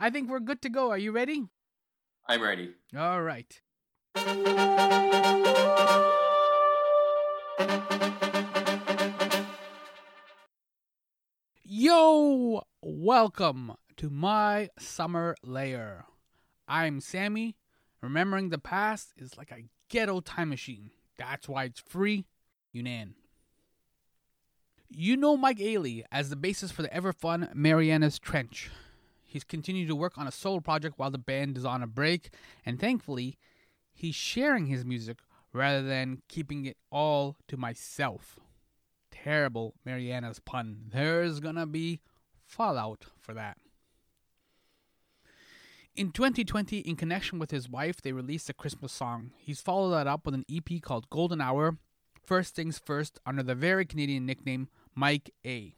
I think we're good to go. Are you ready? I'm ready. All right. Yo, welcome to my summer lair. I'm Sammy. Remembering the past is like a ghetto time machine. That's why it's free. Younan. You know Mike Ayley as the basis for the ever fun Marianas Trench. He's continued to work on a solo project while the band is on a break, and thankfully, he's sharing his music rather than keeping it all to myself. Terrible Marianas pun. There's gonna be fallout for that. In 2020, in connection with his wife, they released a Christmas song. He's followed that up with an EP called Golden Hour, First Things First, under the very Canadian nickname Mike A.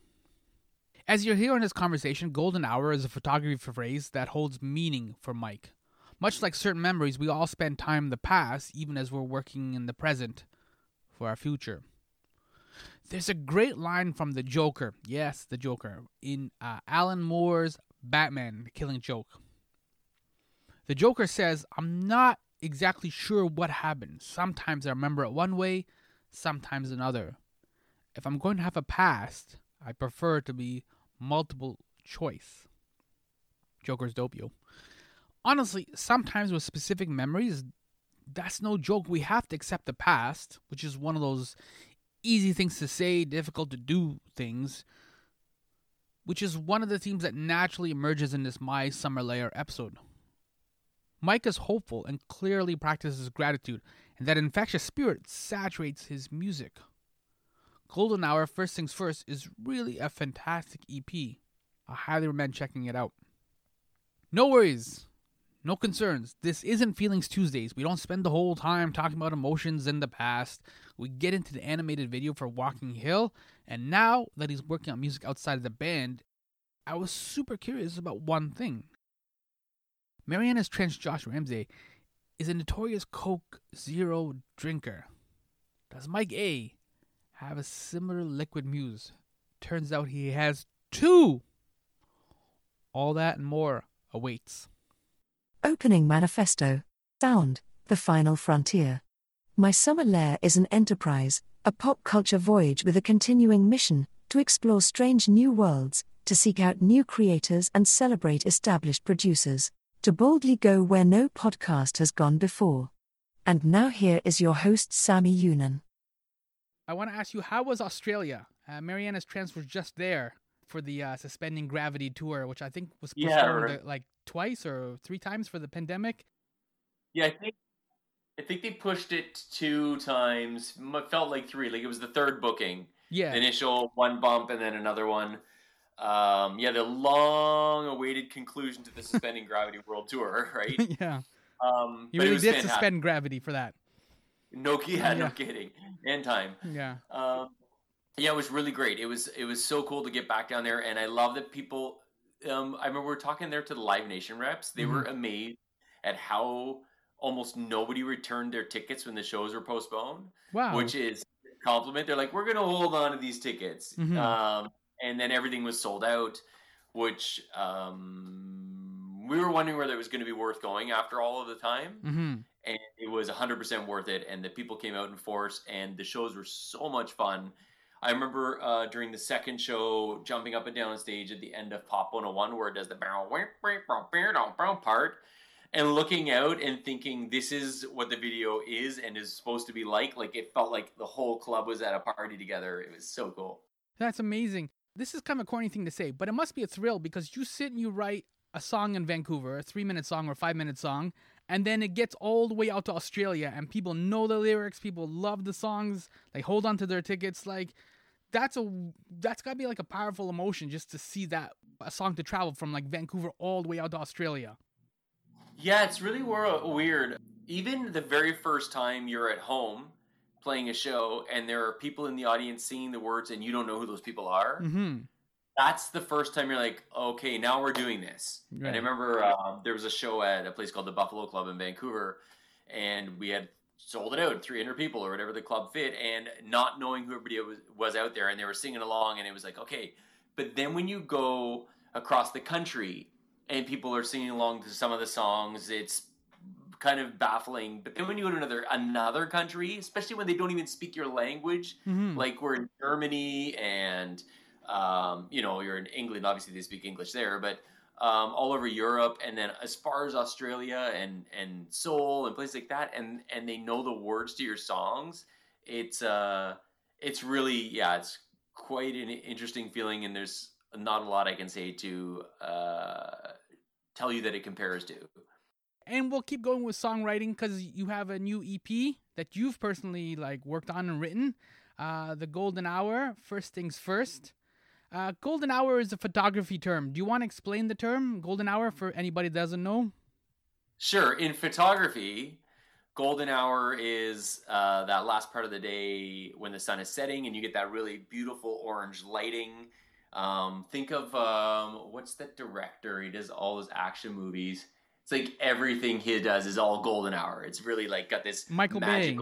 As you'll hear in this conversation, Golden Hour is a photography phrase that holds meaning for Mike. Much like certain memories, we all spend time in the past, even as we're working in the present for our future. There's a great line from the Joker, yes, the Joker, in uh, Alan Moore's Batman The Killing Joke. The Joker says, I'm not exactly sure what happened. Sometimes I remember it one way, sometimes another. If I'm going to have a past, I prefer to be multiple choice. Joker's dope, yo. Honestly, sometimes with specific memories, that's no joke. We have to accept the past, which is one of those easy things to say, difficult to do things, which is one of the themes that naturally emerges in this My Summer Lair episode. Mike is hopeful and clearly practices gratitude, and that infectious spirit saturates his music. Golden Hour, First Things First, is really a fantastic EP. I highly recommend checking it out. No worries, no concerns. This isn't Feelings Tuesdays. We don't spend the whole time talking about emotions in the past. We get into the animated video for Walking Hill, and now that he's working on music outside of the band, I was super curious about one thing. Marianas Trench Josh Ramsay is a notorious Coke Zero drinker. Does MIKEH have a similar liquid muse? Turns out he has two! All that and more awaits. Opening Manifesto. Sound, The Final Frontier. My Summer Lair is an enterprise, a pop culture voyage with a continuing mission to explore strange new worlds, to seek out new creators and celebrate established producers, to boldly go where no podcast has gone before. And now here is your host, Sammy Younan. I want to ask you, how was Australia? Uh, Marianas Trench was just there for the uh, Suspending Gravity tour, which I think was Yeah, right. uh, like twice or three times for the pandemic. Yeah, I think I think they pushed it two times. Felt like three. Like it was the third booking. Yeah. The initial one bump and then another one. Um, yeah, the long-awaited conclusion to the Suspending Gravity World Tour, right? yeah. Um, You really did fantastic. suspend gravity for that. No, yeah, no kidding. And time. Yeah. Um, yeah, it was really great. It was it was so cool to get back down there, and I love that people. Um, I remember we were talking there to the Live Nation reps. They were amazed at how almost nobody returned their tickets when the shows were postponed, Wow. which is a compliment. They're like, we're going to hold on to these tickets, Mhm. um, and then everything was sold out, which um, we were wondering whether it was going to be worth going after all of the time hmm and it was 100% worth it and the people came out in force and the shows were so much fun. I remember uh, during the second show jumping up and down on stage at the end of pop 101 where it does the bow part and looking out and thinking this is what the video is and is supposed to be like. Like it felt like the whole club was at a party together. It was so cool. That's amazing. This is kind of a corny thing to say, but it must be a thrill because you sit and you write a song in Vancouver, a three minute song or five minute song, and then it gets all the way out to Australia and people know the lyrics, people love the songs, they hold on to their tickets. Like that's a that's gotta be like a powerful emotion just to see that a song to travel from like Vancouver all the way out to Australia. Yeah, it's really weird. Even the very first time you're at home playing a show and there are people in the audience singing the words and you don't know who those people are, Mm-hmm. That's the first time you're like, okay, now we're doing this. And I remember um, there was a show at a place called the Buffalo Club in Vancouver, and we had sold it out 300 people or whatever the club fit, and not knowing who everybody was, was out there, and they were singing along, and it was like, okay. But then when you go across the country and people are singing along to some of the songs. It's kind of baffling. But then when you go to another another country, especially when they don't even speak your language, Mhm. like we're in Germany and um, you know you're in England. Obviously, they speak English there, but um, all over Europe, and then as far as Australia and and Seoul and places like that, and and they know the words to your songs. It's uh, it's really yeah, it's quite an interesting feeling, and there's not a lot I can say to uh, tell you that it compares to. and we'll keep going with songwriting because you have a new EP that you've personally like worked on and written. Uh, the Golden Hour. First things first. Uh, golden Hour is a photography term. Do you want to explain the term Golden Hour for anybody that doesn't know? Sure. In photography, golden hour is uh, that last part of the day when the sun is setting and you get that really beautiful orange lighting. Um, think of um, what's that director? He does all those action movies. It's like everything he does is all golden hour. It's really like got this Michael Bay.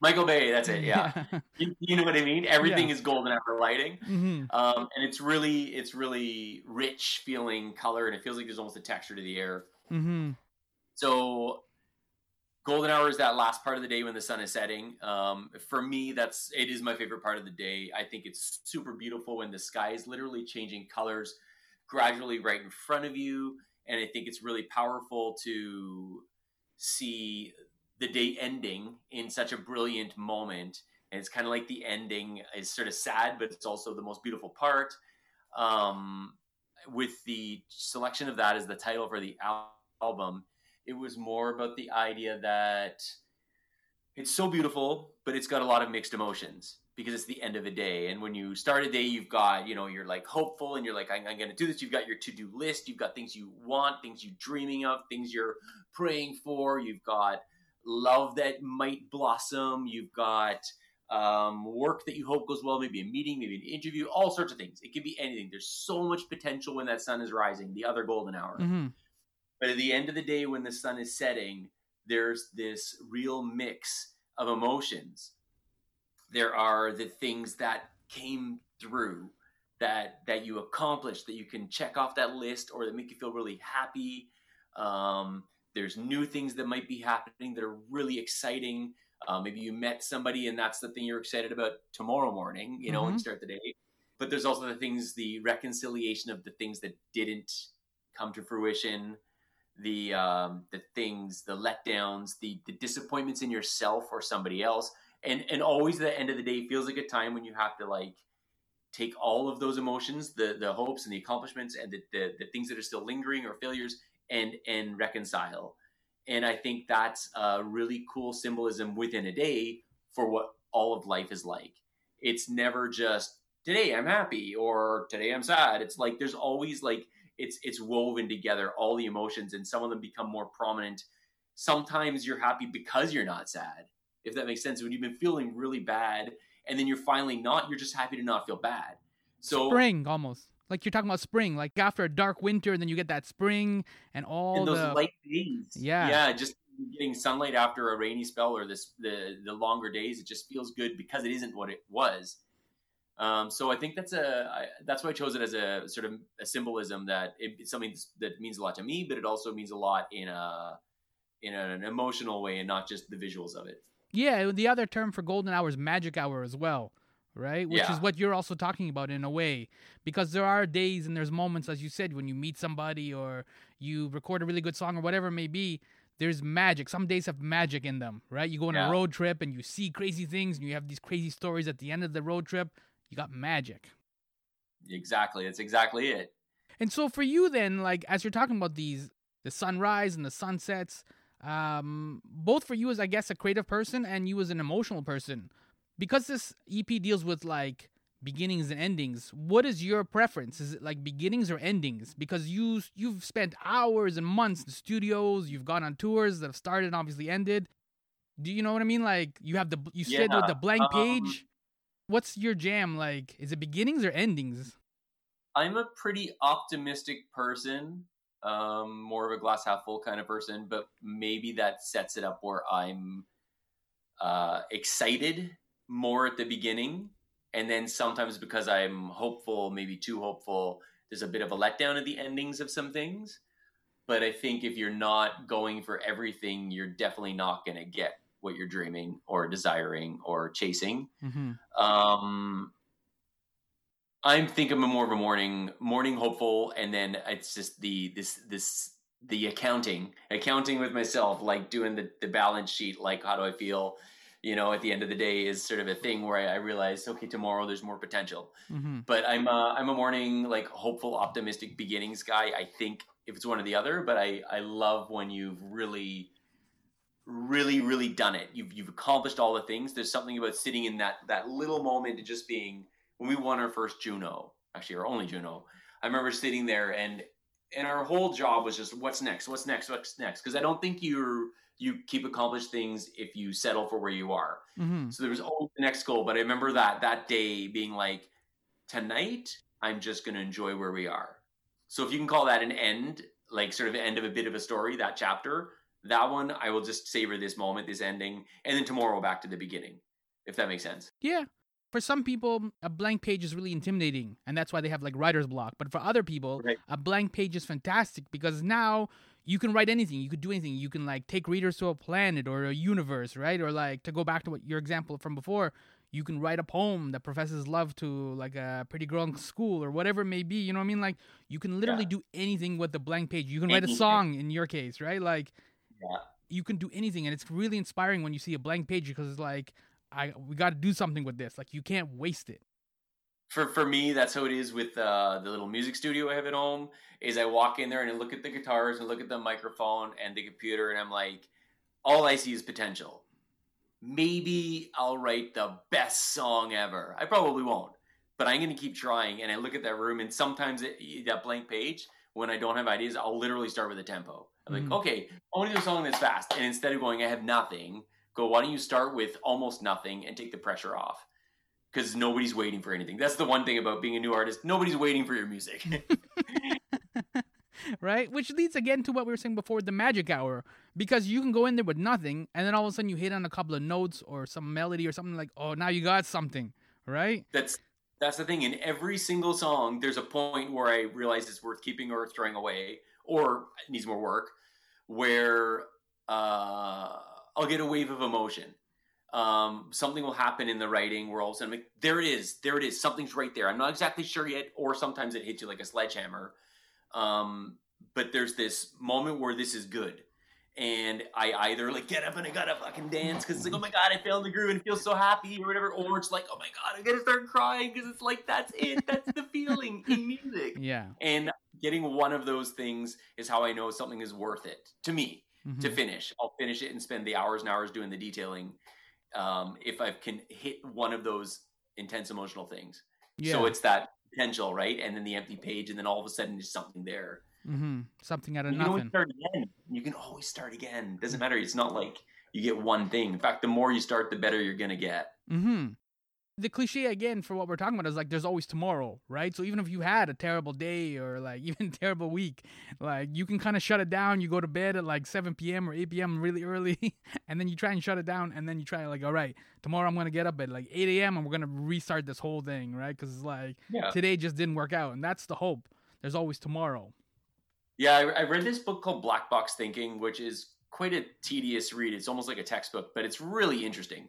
Michael Bay, that's it. Yeah, you, you know what I mean. Everything is golden hour lighting. Hmm um, and it's really it's really rich feeling color and it feels like there's almost a texture to the air. Hmm so golden hour is that last part of the day when the sun is setting. Um, for me that's it is my favorite part of the day. I think it's super beautiful when the sky is literally changing colors gradually right in front of you and i think it's really powerful to see the day ending in such a brilliant moment and it's kind of like the ending is sort of sad but it's also the most beautiful part um, with the selection of that as the title for the al- album it was more about the idea that it's so beautiful, but it's got a lot of mixed emotions because it's the end of a day. And when you start a day, you've got, you know, you're like hopeful and you're like, I'm, I'm going to do this. You've got your to do list. You've got things you want, things you're dreaming of, things you're praying for. You've got love that might blossom. You've got um, work that you hope goes well, maybe a meeting, maybe an interview, all sorts of things. It can be anything. There's so much potential when that sun is rising, the other golden hour. hmm But at the end of the day, when the sun is setting, there's this real mix of emotions. There are the things that came through that that you accomplished that you can check off that list or that make you feel really happy. Um, there's new things that might be happening that are really exciting. Uh, maybe you met somebody and that's the thing you're excited about tomorrow morning, you know, when you start the day. But there's also the things, the reconciliation of the things that didn't come to fruition, the um, the things, the letdowns, the the disappointments in yourself or somebody else, and and always at the end of the day feels like a time when you have to like take all of those emotions, the the hopes and the accomplishments, and the the, the things that are still lingering or failures, and and reconcile. And I think that's a really cool symbolism within a day for what all of life is like. It's never just today I'm happy or today I'm sad. It's like there's always like it's it's woven together all the emotions and some of them become more prominent sometimes you're happy because you're not sad if that makes sense when you've been feeling really bad and then you're finally not you're just happy to not feel bad so spring almost like you're talking about spring like after a dark winter and then you get that spring and all in those the light days Yeah. yeah just getting sunlight after a rainy spell or this the the longer days it just feels good because it isn't what it was um, so I think that's a I, that's why I chose it as a sort of a symbolism that it, it's something that means a lot to me, but it also means a lot in a in an emotional way and not just the visuals of it. yeah the other term for golden hour is magic hour as well right? Which is what you're also talking about in a way. Because there are days and there's moments as you said when you meet somebody or you record a really good song or whatever it may be there's magic. Some days have magic in them right? You go on a road trip and you see crazy things and you have these crazy stories at the end of the road trip you got magic. Exactly, that's exactly it. And so for you then, like as you're talking about these the sunrise and the sunsets, um, both for you as I guess a creative person and you as an emotional person, because this EP deals with like beginnings and endings, what is your preference? Is it like beginnings or endings? Because you you've spent hours and months in studios, you've gone on tours that have started and obviously ended. Do you know what I mean? Like you have the you said with the blank um, page. What's your jam like? Is it beginnings or endings? I'm a pretty optimistic person, um, more of a glass half full kind of person, but maybe that sets it up where I'm uh, excited more at the beginning. And then sometimes because I'm hopeful, maybe too hopeful, there's a bit of a letdown at the endings of some things. But I think if you're not going for everything, you're definitely not going to get what you're dreaming or desiring or chasing. Mm-hmm. Um, I'm think I'm more of a morning morning hopeful, and then it's just the this this the accounting accounting with myself, like doing the the balance sheet, like how do I feel, you know, at the end of the day is sort of a thing where I, I realize okay tomorrow there's more potential. Mm-hmm. But I'm a, I'm a morning like hopeful, optimistic beginnings guy. I think if it's one or the other, but I I love when you've really really really done it. You've you've accomplished all the things. There's something about sitting in that that little moment and just being when we won our first Juno, actually our only Juno, I remember sitting there and and our whole job was just what's next, what's next, what's next. Because I don't think you're you keep accomplished things if you settle for where you are. Mm-hmm. So there was always the next goal. But I remember that that day being like, tonight I'm just gonna enjoy where we are. So if you can call that an end, like sort of end of a bit of a story, that chapter, that one I will just savor this moment, this ending, and then tomorrow back to the beginning. If that makes sense. Yeah. For some people, a blank page is really intimidating, and that's why they have like writer's block. But for other people, Right. a blank page is fantastic because now you can write anything. You could do anything. You can like take readers to a planet or a universe, right? Or like to go back to what your example from before, you can write a poem that professors love to like a pretty girl in school or whatever it may be. You know what I mean? Like you can literally Yeah. do anything with the blank page. You can write a song in your case, right? Like Yeah. you can do anything and it's really inspiring when you see a blank page because it's like I we got to do something with this. Like you can't waste it. For for me that's how it is with uh, the little music studio i have at home is i walk in there and I look at the guitars and look at the microphone and the computer and i'm like all i see is potential. Maybe i'll write the best song ever. I probably won't but i'm going to keep trying and i look at that room and sometimes it, that blank page when i don't have ideas i'll literally start with a tempo. I'm Mhm. like okay i want to do a song that's fast and instead of going i have nothing go why don't you start with almost nothing and take the pressure off because nobody's waiting for anything. That's the one thing about being a new artist. Nobody's waiting for your music. right? Which leads again to what we were saying before the magic hour. Because you can go in there with nothing and then all of a sudden you hit on a couple of notes or some melody or something like, oh, now you got something, right? that's that's the thing. In every single song, there's a point where I realize it's worth keeping or throwing away, or it needs more work. Where uh, I'll get a wave of emotion. Um, something will happen in the writing where all of a sudden, I'm like, there it is, there it is, something's right there. I'm not exactly sure yet, or sometimes it hits you like a sledgehammer. Um, but there's this moment where this is good. And I either like get up and I gotta fucking dance because it's like, oh my god, I found the groove and feel so happy or whatever, or it's like, oh my god, I gotta start crying because it's like that's it, that's the feeling in music. Yeah. And getting one of those things is how I know something is worth it to me Mhm. to finish. I'll finish it and spend the hours and hours doing the detailing um, if I can hit one of those intense emotional things. yeah. So it's that potential, right? And then the empty page, and then all of a sudden there's something there. hmm Something out of You can always nothing. start again. You can always start again. Doesn't matter. It's not like you get one thing. In fact, the more you start, the better you're gonna get. hmm The cliche again for what we're talking about is like there's always tomorrow, right? So even if you had a terrible day or like even terrible week, like you can kind of shut it down. You go to bed at like 7 p.m. or 8 p.m. really early, and then you try and shut it down, and then you try like, all right, tomorrow I'm gonna get up at like 8 a.m. and we're gonna restart this whole thing, right? Because it's like Yeah. today just didn't work out, and that's the hope. There's always tomorrow. Yeah, I, I read this book called Black Box Thinking, which is quite a tedious read. It's almost like a textbook, but it's really interesting.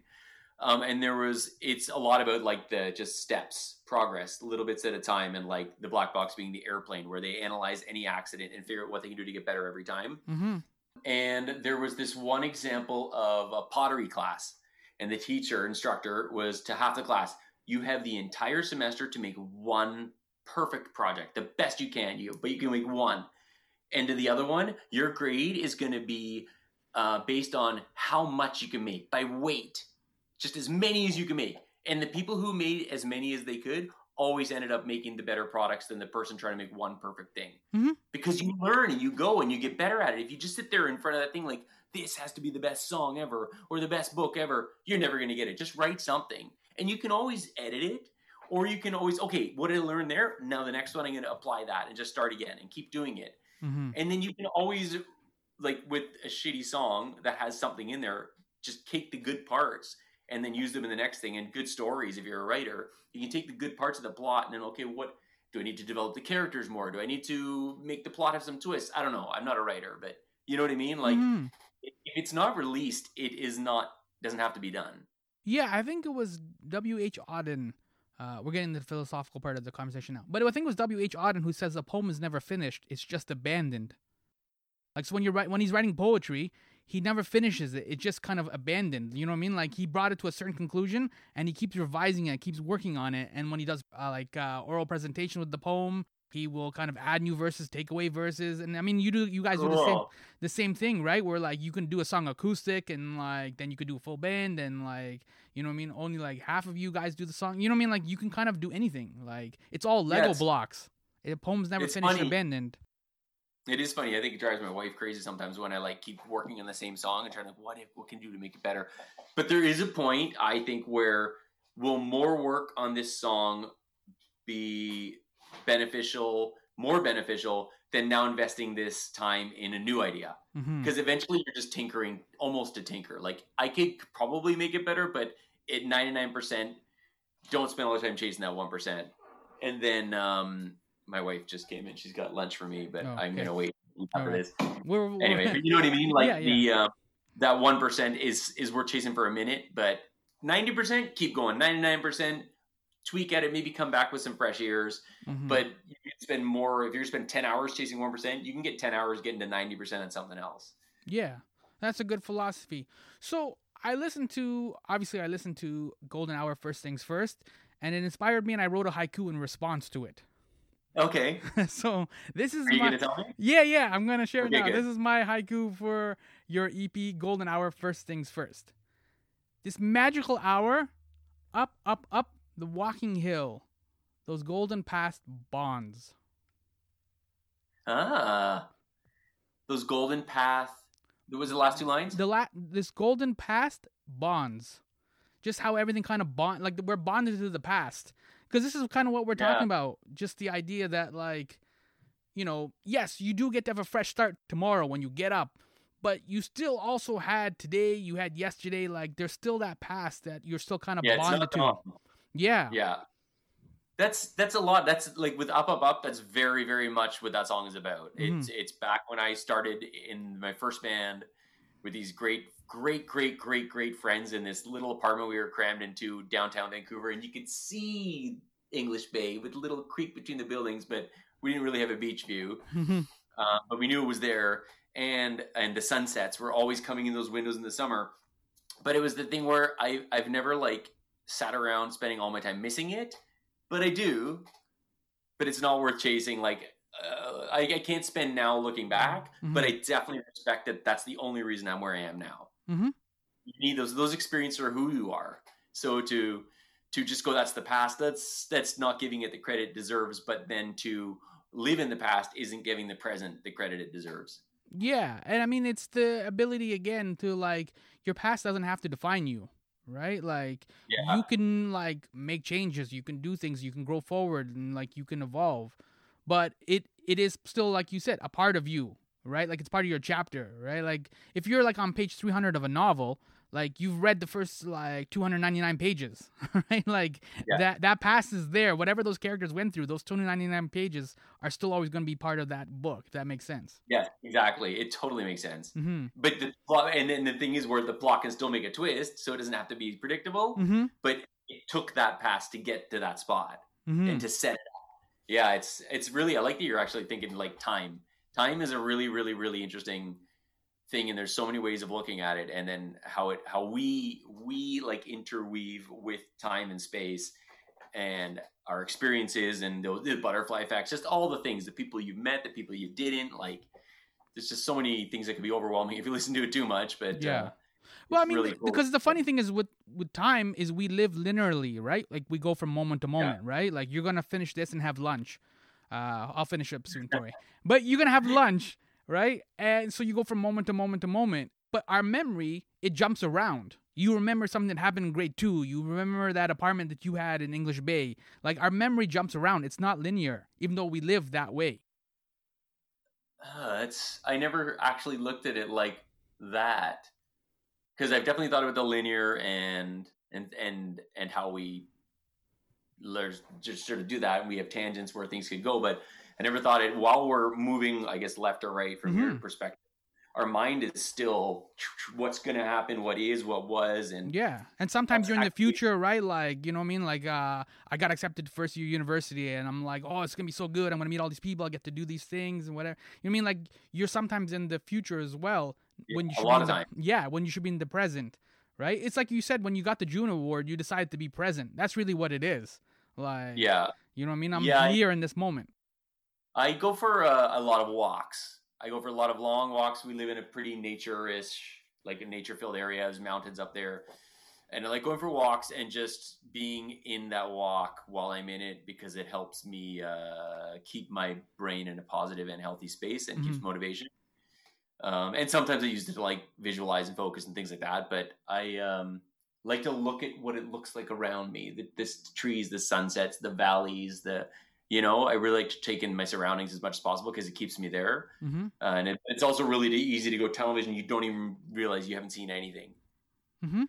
Um, and there was, it's a lot about like the just steps, progress, little bits at a time, and like the black box being the airplane, where they analyze any accident and figure out what they can do to get better every time. Mm-hmm. And there was this one example of a pottery class, and the teacher, instructor, was to half the class, you have the entire semester to make one perfect project, the best you can, you but you can make one. And to the other one, your grade is going to be uh, based on how much you can make by weight, just as many as you can make. And the people who made as many as they could always ended up making the better products than the person trying to make one perfect thing. Mhm. Because you learn and you go and you get better at it. If you just sit there in front of that thing like, this has to be the best song ever or the best book ever, you're never going to get it. Just write something. And you can always edit it or you can always, okay, what did I learn there? Now the next one, I'm going to apply that and just start again and keep doing it. Mm-hmm. And then you can always, like with a shitty song that has something in there, just take the good parts and then use them in the next thing. And good stories, if you're a writer, you can take the good parts of the plot and then, okay, what Do I need to develop the characters more? Do I need to make the plot have some twists? I don't know. I'm not a writer, but you know what I mean. Like, Mhm. if it's not released, it is not doesn't have to be done. Yeah, I think it was W. H. Auden. Uh, we're getting the philosophical part of the conversation now, but I think it was W. H. Auden who says a poem is never finished; it's just abandoned. Like so, when you're when he's writing poetry, he never finishes it; it's just kind of abandoned. You know what I mean? Like he brought it to a certain conclusion, and he keeps revising it, keeps working on it. And when he does uh, like uh, oral presentation with the poem, he will kind of add new verses, take away verses, and I mean, you do you guys do the same the same thing, right? Where like you can do a song acoustic and like then you could do a full band and like you know what I mean. Only like half of you guys do the song. You know what I mean? Like you can kind of do anything. Like it's all Lego Yes. blocks. The poems never It's finished funny. abandoned. It is funny. I think it drives my wife crazy sometimes when I like keep working on the same song and trying to what if what can do to make it better. But there is a point I think where will more work on this song be beneficial, more beneficial than now investing this time in a new idea? Because eventually you're just tinkering almost to tinker. Like I could probably make it better, but at 99%, don't spend all the time chasing that 1%. And then um, my wife just came in. She's got lunch for me, but Oh, I'm okay. gonna wait after Alright. this. We're, we're- Anyway, you know what I mean? Like Yeah, the uh, that one percent is is worth chasing for a minute, but ninety percent keep going. Ninety nine percent tweak at it, maybe come back with some fresh ears. Mhm. But you can spend more if you're spend ten hours chasing one percent. You can get ten hours getting to ninety percent on something else. Yeah, that's a good philosophy. So I listened to obviously I listened to Golden Hour first things first, and it inspired me, and I wrote a haiku in response to it. Okay, so this is are you my gonna tell me? yeah yeah I'm gonna share it now. good. This is my haiku for your EP Golden Hour first things first. This magical hour, up up up the walking hill, those golden past bonds. Ah, those golden path. What was the last two lines? the la- this golden past bonds just how everything kind of bond like we're bonded to the past because this is kind of what we're Yeah. talking about just the idea that like you know yes you do get to have a fresh start tomorrow when you get up but you still also had today you had yesterday like there's still that past that you're still kind of yeah, bonded to gone. yeah Yeah. That's that's a lot. That's like with Up Up Up, that's very, very much what that song is about. Mm-hmm. It's it's back when I started in my first band with these great, great, great, great, great friends in this little apartment we were crammed into downtown Vancouver, and you could see English Bay with a little creek between the buildings, but we didn't really have a beach view. uh, but we knew it was there, and and the sunsets were always coming in those windows in the summer. But it was the thing where I I've never like sat around spending all my time missing it, but I do. But it's not worth chasing. Like uh, I, I can't spend now looking back, but I definitely respect that. That's the only reason I'm where I am now. Mhm. You need those those experiences are who you are. So to to just go that's the past that's that's not giving it the credit it deserves but then to live in the past isn't giving the present the credit it deserves Yeah, and I mean it's the ability again to like your past doesn't have to define you, right? Like Yeah. you can like make changes, you can do things, you can grow forward and like you can evolve. But it it is still like you said, a part of you, right? Like it's part of your chapter, right? Like if you're like on page 300 of a novel, like you've read the first like 299 pages, right? Like Yeah. that that past is there. Whatever those characters went through, those 299 pages are still always going to be part of that book. If that makes sense. Yeah, exactly it totally makes sense Mhm. but the plot and then the thing is where the plot can still make a twist so it doesn't have to be predictable Mhm. but it took that pass to get to that spot Mhm. and to set it up yeah it's it's really i like that you're actually thinking like time time is a really really really interesting thing and there's so many ways of looking at it and then how it how we we like interweave with time and space and our experiences and those the butterfly effects just all the things the people you've met the people you didn't like there's just so many things that can be overwhelming if you listen to it too much but Yeah. uh, Well, I mean, really cool. because the funny thing is with with time is we live linearly, right? Like we go from moment to moment, right? Like you're gonna finish this and have lunch. Uh, I'll finish up soon, Tori. but you're gonna have lunch, right? And so you go from moment to moment to moment. But our memory it jumps around. You remember something that happened in grade two. You remember that apartment that you had in English Bay. Like our memory jumps around. It's not linear, even though we live that way. Uh, it's I never actually looked at it like that because I've definitely thought about the linear and and and and how we let's just sort of do that, and we have tangents where things could go. But I never thought it while we're moving, I guess, left or right from your Mhm. perspective. Our mind is still what's going to happen, what is, what was, and Yeah, and sometimes you're in the future, right? Like you know what I mean? Like uh, I got accepted to first year university, and I'm like, oh, it's gonna be so good. I'm gonna meet all these people. I get to do these things and whatever. You know what I mean? Like you're sometimes in the future as well when you a should lot be of in the, time. yeah when you should be in the present, right? It's like you said when you got the Juno Award, you decided to be present. That's really what it is. Like yeah. you know what I mean? I'm Yeah, I- here in this moment. I go for a, a lot of walks. I go for a lot of long walks. We live in a pretty nature-ish, like a nature-filled area. There's mountains up there, and I like going for walks and just being in that walk while I'm in it because it helps me uh, keep my brain in a positive and healthy space and keeps motivation. Um, and sometimes I use it to like visualize and focus and things like that. But I um, like to look at what it looks like around me: the, this the trees, the sunsets, the valleys, the you know, I really like to take in my surroundings as much as possible because it keeps me there. hmm Uh, and it, it's also really easy to go television. You don't even realize you haven't seen anything. hmm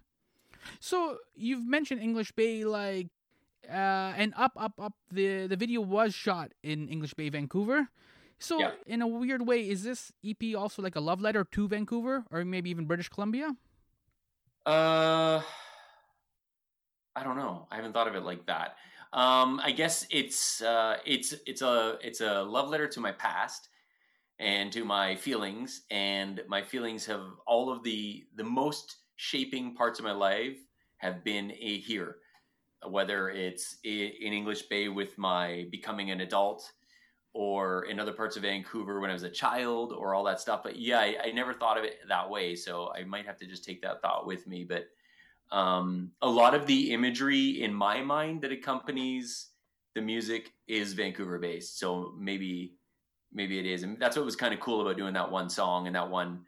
So you've mentioned English Bay, like, uh, and up, up, up. The the video was shot in English Bay, Vancouver. So Yeah. in a weird way, is this EP also like a love letter to Vancouver, or maybe even British Columbia? Uh, I don't know. I haven't thought of it like that. Um, I guess it's uh, it's it's a it's a love letter to my past and to my feelings, and my feelings have all of the the most shaping parts of my life have been a here, whether it's in English Bay with my becoming an adult, or in other parts of Vancouver when I was a child, or all that stuff. But yeah, I, I never thought of it that way, so I might have to just take that thought with me. But um, a lot of the imagery in my mind that accompanies the music is Vancouver based. So maybe maybe it is, and that's what was kind of cool about doing that one song and that one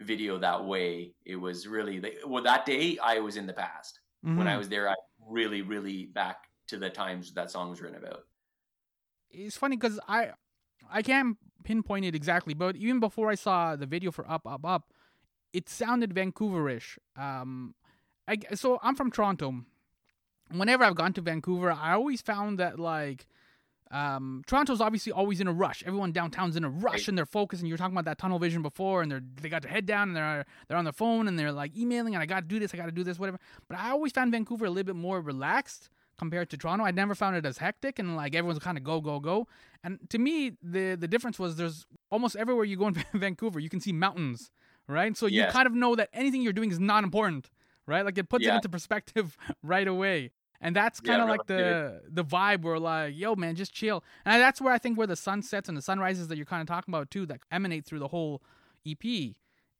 video that way. It was really well that day I was in the past when Mhm. I was there. I really really back to the times that song was written about. It's funny because I I can't pinpoint it exactly, but even before I saw the video for Up Up Up, it sounded Vancouverish. Um, I, so I'm from Toronto. Whenever I've gone to Vancouver, I always found that like um, Toronto's obviously always in a rush. Everyone downtown's in a rush and they're focused. And you were talking about that tunnel vision before, and they're they got their head down and they're they're on their phone and they're like emailing and I got to do this, I got to do this, whatever. But I always found Vancouver a little bit more relaxed compared to Toronto. I never found it as hectic and like everyone's kind of go go go. And to me, the the difference was there's almost everywhere you go in Vancouver, you can see mountains, right? So you Yes. kind of know that anything you're doing is not important, right? Like it puts it into perspective right away. And that's kind of right, like the the vibe where like, yo, man, just chill. And that's where I think where the sunsets and the sunrises that you're kind of talking about too, that emanate through the whole EP,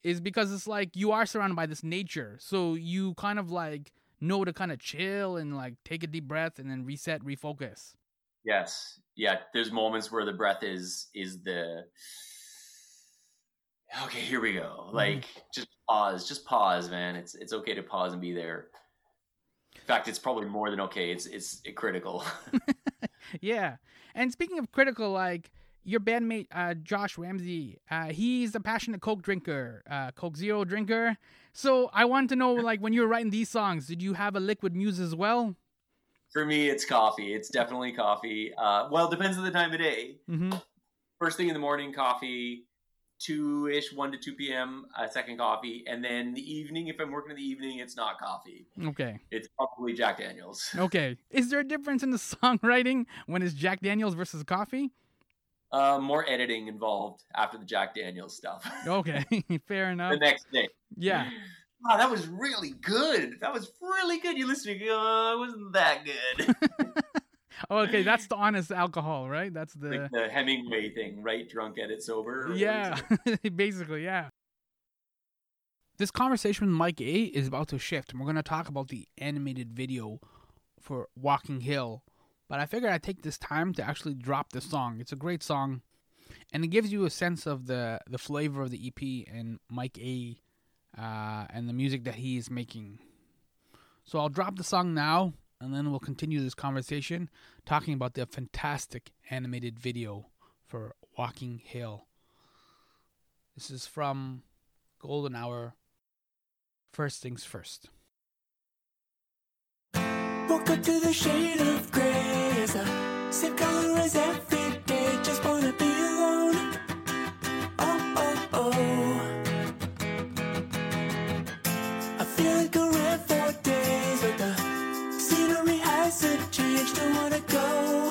is because it's like you are surrounded by this nature, so you kind of like know to kind of chill and like take a deep breath and then reset, refocus. Yes. Yeah. There's moments where the breath is is the okay. Here we go. Mm. Like just pause. Just pause, man. It's it's okay to pause and be there. In fact, it's probably more than okay. It's it's critical. Yeah. And speaking of critical, like your bandmate uh, Josh Ramsay, uh, he's a passionate Coke drinker, uh, Coke Zero drinker. So I want to know, like, when you were writing these songs, did you have a liquid muse as well? For me, it's coffee. It's definitely coffee. Uh, well, it depends on the time of day. Mm-hmm. First thing in the morning, coffee. Two ish, one to two p.m. Uh, second coffee, and then the evening. If I'm working in the evening, it's not coffee. Okay. It's probably Jack Daniels. Okay. Is there a difference in the songwriting when it's Jack Daniels versus coffee? Uh, more editing involved after the Jack Daniels stuff. Okay. Fair enough. the next day. Yeah. Wow, that was really good. That was really good. You listen, you go, oh, it wasn't that good. Okay. That's the honest alcohol, right? That's the. like the Hemingway thing, right? Drunk, edit, sober. or what is Yeah, basically, yeah. This conversation with MIKEH is about to shift, and we're going to talk about the animated video for Walking Hill. But I figured I'd take this time to actually drop the song. It's a great song, and it gives you a sense of the the flavor of the EP and MIKEH, uh, and the music that he is making. So I'll drop the song now, and then we'll continue this conversation talking about the fantastic animated video for Walking Hill. This is from Golden Hour. First things first. Woke up to the shade of gray. It's the same color as every day. Just wanna be alone. Oh, oh, oh. I feel like I ran for days, but the scenery hasn't changed. I wanna go.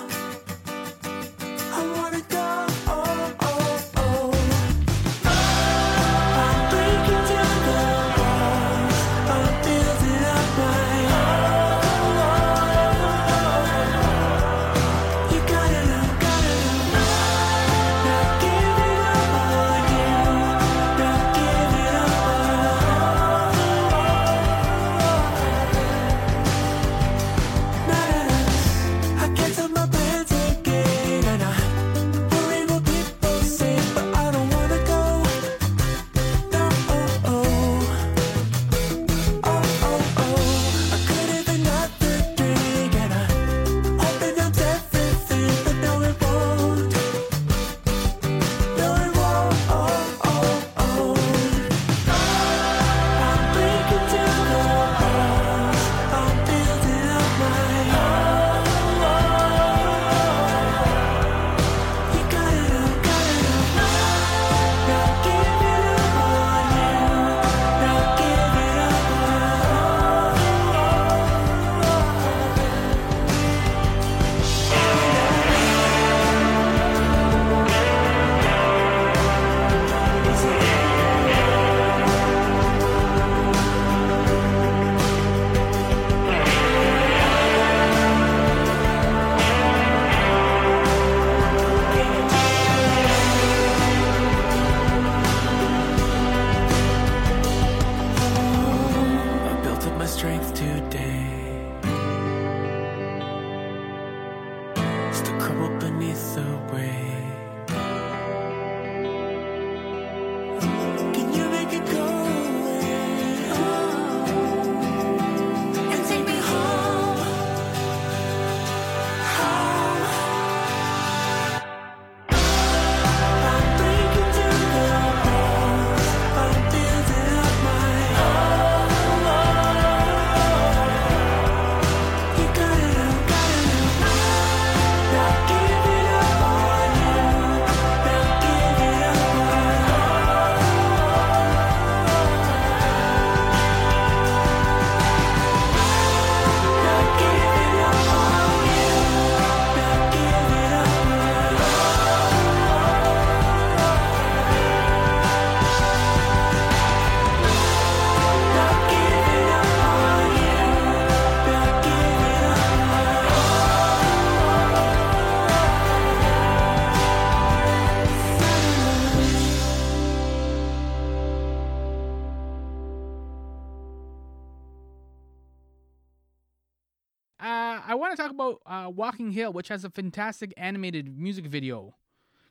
Walking Hill, which has a fantastic animated music video.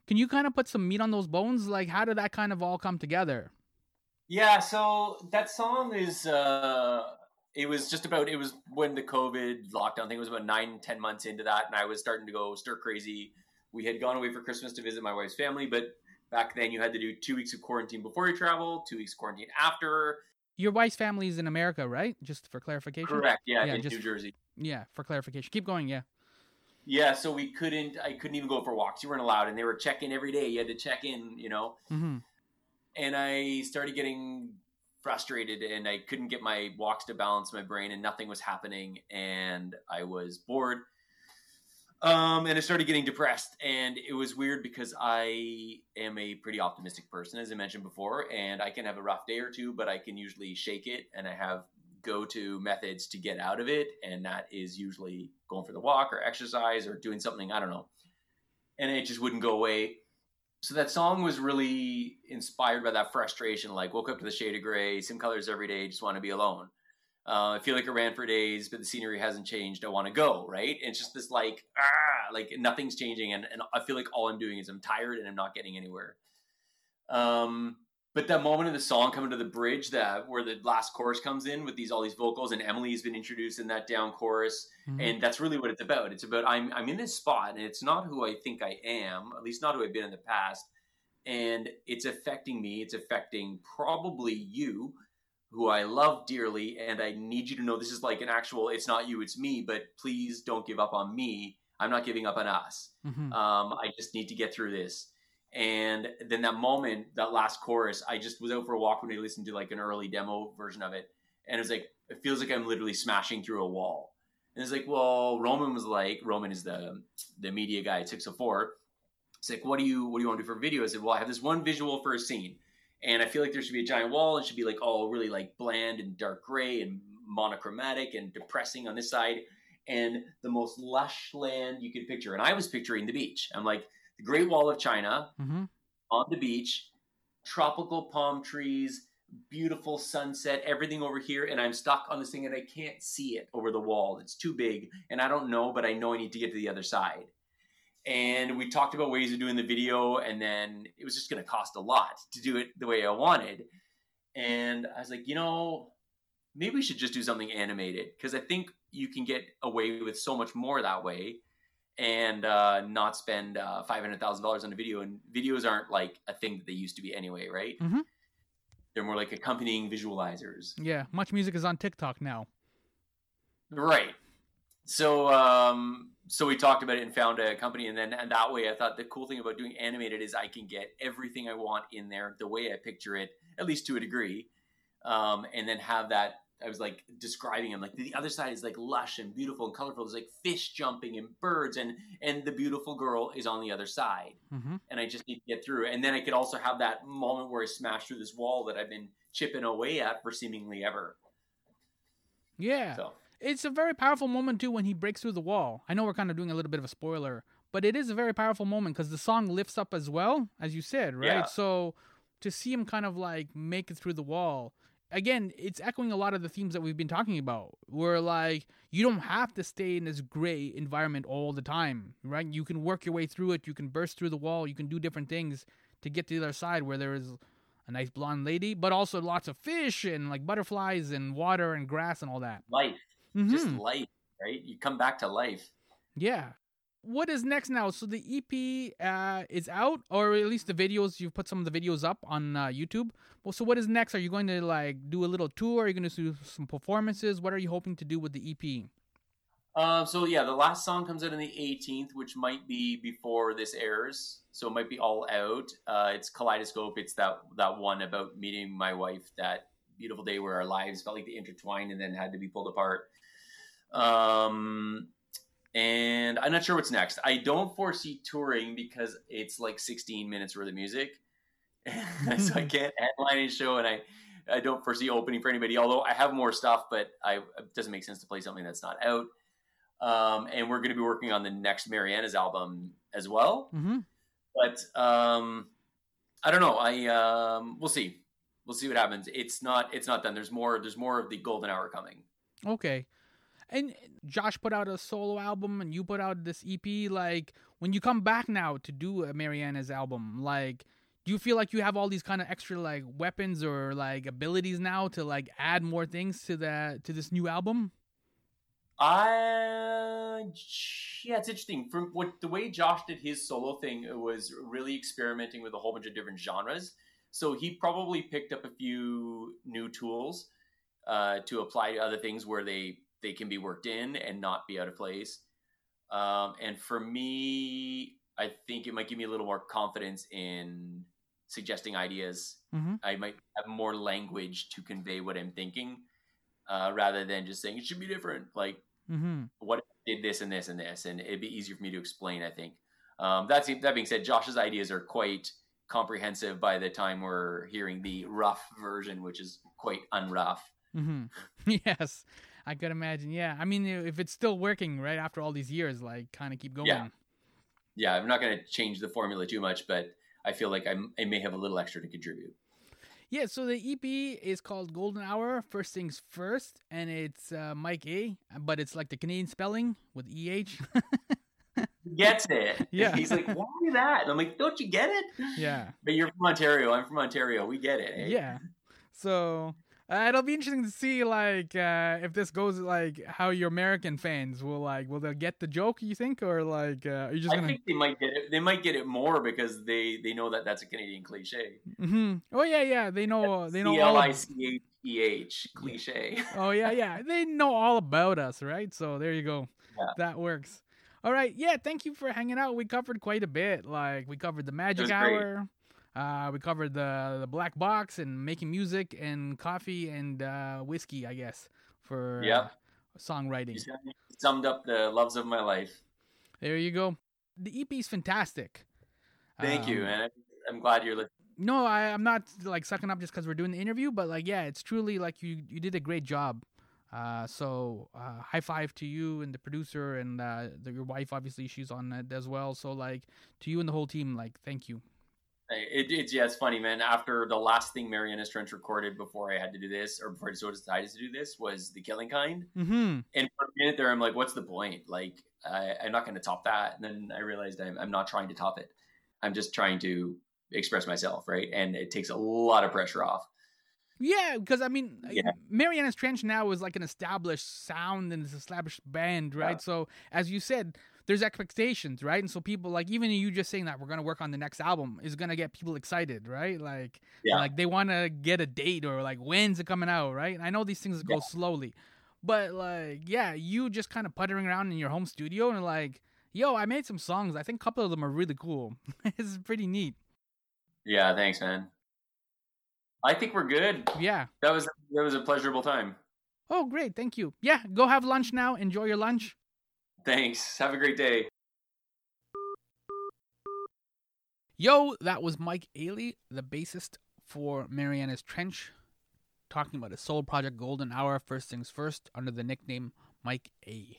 Can you kind of put some meat on those bones? Like, how did that kind of all come together? Yeah, so that song is uh it was just about it was when the COVID lockdown thing it was about nine, ten months into that, and I was starting to go stir crazy. We had gone away for Christmas to visit my wife's family, but back then you had to do two weeks of quarantine before you travel, two weeks quarantine after. Your wife's family is in America, right? Just for clarification. Correct, yeah, Yeah, in just- New Jersey. Yeah, for clarification. Keep going. Yeah. Yeah, so we couldn't I couldn't even go for walks. You weren't allowed and they were checking every day. You had to check in, you know. Mm-hmm. and I started getting frustrated and I couldn't get my walks to balance my brain and nothing was happening and I was bored. Um, and I started getting depressed and it was weird because I am a pretty optimistic person, as I mentioned before, and I can have a rough day or two, but I can usually shake it and I have go-to methods to get out of it. And that is usually going for the walk or exercise or doing something, I don't know. And it just wouldn't go away so that song was really inspired by that frustration. Like, woke up to the shade of gray, same colors every day, just want to be alone. Uh, I feel like I ran for days, but the scenery hasn't changed. I want to go, right? And it's just this like, ah, like nothing's changing, and, and I feel like all I'm doing is I'm tired and I'm not getting anywhere. Um, but that moment of the song coming to the bridge, that where the last chorus comes in with these all these vocals, and Emily's been introduced in that down chorus, Mhm. and that's really what it's about. It's about I'm I'm in this spot, and it's not who I think I am, at least not who I've been in the past, and it's affecting me. It's affecting probably you, who I love dearly, and I need you to know this is like an actual. It's not you, it's me. But please don't give up on me. I'm not giving up on us. Mhm. Um, I just need to get through this. And then that moment, that last chorus, I just was out for a walk when I listened to like an early demo version of it, and it was like it feels like I'm literally smashing through a wall. And it's like, well, Roman was like, Roman is the the media guy at 604. It's like, what do you what do you want to do for video? I said, well, I have this one visual for a scene, and I feel like there should be a giant wall. It should be like all really like bland and dark gray and monochromatic and depressing on this side, and the most lush land you could picture. And I was picturing the beach. I'm like the Great Wall of China Mhm. on the beach, tropical palm trees, beautiful sunset, everything over here, and I'm stuck on this thing and I can't see it over the wall. It's too big, and I don't know, but I know I need to get to the other side. And we talked about ways of doing the video, and then it was just going to cost a lot to do it the way I wanted. And I was like, you know, maybe we should just do something animated because I think you can get away with so much more that way and uh, not spend uh, five hundred thousand dollars on a video. And videos aren't like a thing that they used to be anyway, right? Mm-hmm. They're more like accompanying visualizers, Yeah, much music is on TikTok now. right? So, um, so we talked about it and found a company, and then and that way, I thought the cool thing about doing animated is I can get everything I want in there the way I picture it, at least to a degree, um, and then have that. I was like describing him. like the other side is like lush and beautiful and colorful. There's like fish jumping and birds, and and the beautiful girl is on the other side. hmm and I just need to get through. And then I could also have that moment where I smash through this wall that I've been chipping away at for seemingly ever. Yeah. So It's a very powerful moment too when he breaks through the wall. I know we're kind of doing a little bit of a spoiler, but it is a very powerful moment because the song lifts up as well, as you said, right? Yeah. So to see him kind of like make it through the wall, again, it's echoing a lot of the themes that we've been talking about. Where like you don't have to stay in this gray environment all the time, right? You can work your way through it. You can burst through the wall. You can do different things to get to the other side where there is a nice blonde lady, but also lots of fish and like butterflies and water and grass and all that. life, just Mhm. life, right? You come back to life. Yeah. What is next now? So the EP uh, is out, or at least the videos. You've put some of the videos up on uh, YouTube. Well, so what is next? Are you going to like do a little tour? Are you going to do some performances? What are you hoping to do with the EP? Uh, so yeah, the last song comes out on the 18th, which might be before this airs, so it might be all out. Uh, it's Kaleidoscope. It's that that one about meeting my wife that beautiful day where our lives felt like they intertwined and then had to be pulled apart. Um, and I'm not sure what's next. I don't foresee touring because it's like 16 minutes worth of music, so I can't headline a show, and I I don't foresee opening for anybody. Although I have more stuff, but I it doesn't make sense to play something that's not out. Um, and we're going to be working on the next Marianas album as well. Mm-hmm. But um, I don't know. I um, we'll see. We'll see what happens. It's not. It's not done. There's more. There's more of the golden hour coming. Okay. And Josh put out a solo album, and you put out this EP. Like when you come back now to do a Marianas album, like do you feel like you have all these kind of extra like weapons or like abilities now to like add more things to that to this new album? I yeah, it's interesting. From what the way Josh did his solo thing, was really experimenting with a whole bunch of different genres. So he probably picked up a few new tools uh, to apply to other things where they they can be worked in and not be out of place. Um, and for me, I think it might give me a little more confidence in suggesting ideas. Mhm. I might have more language to convey what I'm thinking, uh, rather than just saying it should be different. Like Mm-hmm. what if I did this and this and this, and it'd be easier for me to explain. I think. Um, that's that being said, Josh's ideas are quite comprehensive by the time we're hearing the rough version, which is quite unrough. Mm-hmm. yes, I could imagine. Yeah, I mean, if it's still working right after all these years, like kind of keep going. Yeah. Yeah, I'm not going to change the formula too much, but I feel like I'm, I may have a little extra to contribute. Yeah, so the EP is called Golden Hour, First Things First, and it's uh, Mike A, but it's like the Canadian spelling with EH. Gets it. Yeah. He's like, why that? And I'm like, don't you get it? yeah. But you're from Ontario. I'm from Ontario. We get it. eh? Yeah. So, Uh, it'll be interesting to see like uh, if this goes like how your American fans will like will they get the joke you think or like uh, are you just I gonna think they might get it. They might get it more because they they know that that's a Canadian cliche. hmm oh yeah yeah they know they know all L ab- I C H E H cliche. oh yeah yeah they know all about us right so there you go Yeah. that works all right yeah thank you for hanging out we covered quite a bit like we covered the magic hour. great. Uh, we covered the the black box and making music and coffee and uh, whiskey I guess for uh, songwriting You summed up the loves of my life. There you go. The EP is fantastic. Thank you, Um, man. I'm glad you're listening. No, I, I'm not like sucking up just because we're doing the interview, but like, yeah, it's truly like you you did a great job. Uh, so uh, high five to you and the producer and uh, the, your wife. Obviously, she's on it as well. So like to you and the whole team, like thank you. It, it's yeah, it's funny, man. After the last thing Marianas Trench recorded before I had to do this, or before I decided to do this, was the Killing Kind. Mm-hmm. And for a minute there, I'm like, what's the point? Like, I, I'm not going to top that. And then I realized I'm, I'm not trying to top it. I'm just trying to express myself, right? And it takes a lot of pressure off. Yeah, because I mean, Yeah. Marianas Trench now is like an established sound and it's an established band, right? Yeah. So as you said, there's expectations, right? And so people like even you just saying that we're gonna work on the next album is gonna get people excited, right? Like, Yeah. like they want to get a date or like when's it coming out, right? And I know these things go Yeah. slowly, but like, yeah, you just kind of puttering around in your home studio and like, yo, I made some songs. I think a couple of them are really cool. it's pretty neat. Yeah, thanks, man. I think we're good. Yeah. That was that was a pleasurable time. Oh, great. Thank you. Yeah. Go have lunch now. Enjoy your lunch. Thanks. Have a great day. Yo, that was Mike Ayley, the bassist for Marianas Trench, talking about his solo project Golden Hour, First Things First, under the nickname Mike A.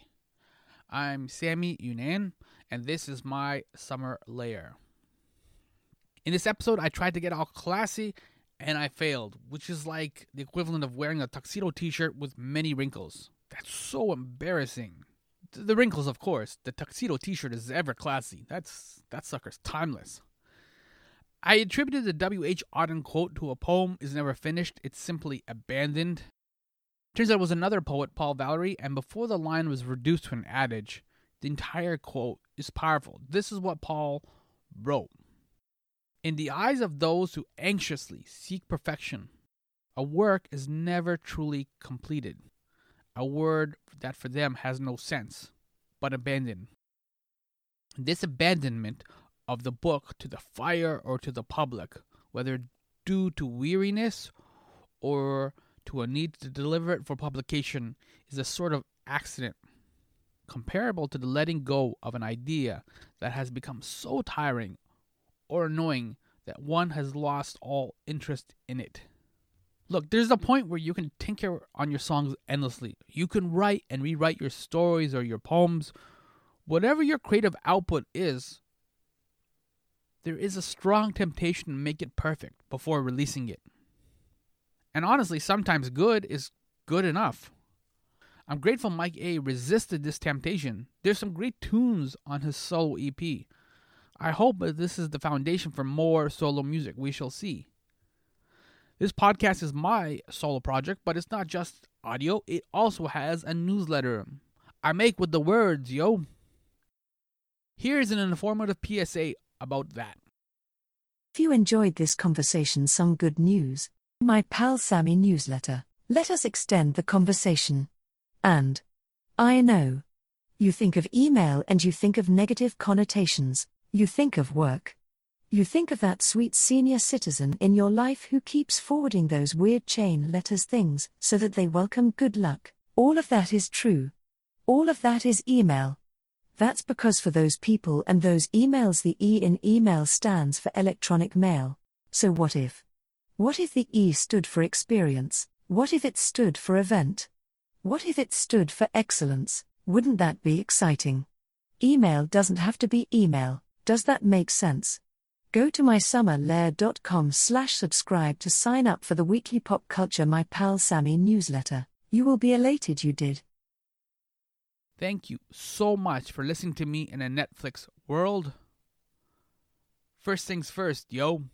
I'm Sammy Younan, and this is my summer lair. In this episode, I tried to get all classy, and I failed, which is like the equivalent of wearing a tuxedo t shirt with many wrinkles. That's so embarrassing. Th- The wrinkles, of course. The tuxedo t-shirt is ever classy. That's that sucker's timeless. I attributed the W.H. Auden quote to a poem is never finished, it's simply abandoned. Turns out it was another poet, Paul Valery, and before the line was reduced to an adage, the entire quote is powerful. This is what Paul wrote. In the eyes of those who anxiously seek perfection, a work is never truly completed. A word that for them has no sense, but abandon. This abandonment of the book to the fire or to the public, whether due to weariness or to a need to deliver it for publication, is a sort of accident, comparable to the letting go of an idea that has become so tiring or annoying that one has lost all interest in it. Look, there's a point where you can tinker on your songs endlessly. You can write and rewrite your stories or your poems. Whatever your creative output is, there is a strong temptation to make it perfect before releasing it. And honestly, sometimes good is good enough. I'm grateful MIKEH resisted this temptation. There's some great tunes on his solo EP. I hope that this is the foundation for more solo music. We shall see. This podcast is my solo project, but it's not just audio, it also has a newsletter. I make with the words, yo. Here's an informative PSA about that. If you enjoyed this conversation, some good news. My pal Sammy newsletter. Let us extend the conversation. And I know. You think of email and you think of negative connotations. You think of work. You think of that sweet senior citizen in your life who keeps forwarding those weird chain letters things so that they welcome good luck. All of that is true. All of that is email. That's because for those people and those emails, the E in email stands for electronic mail. So what if? What if the E stood for experience? What if it stood for event? What if it stood for excellence? Wouldn't that be exciting? Email doesn't have to be email. Does that make sense? Go to mysummerlair.com slash subscribe to sign up for the weekly pop culture My Pal Sammy newsletter. You will be elated you did. Thank you so much for listening to me in a Netflix world. First things first, yo.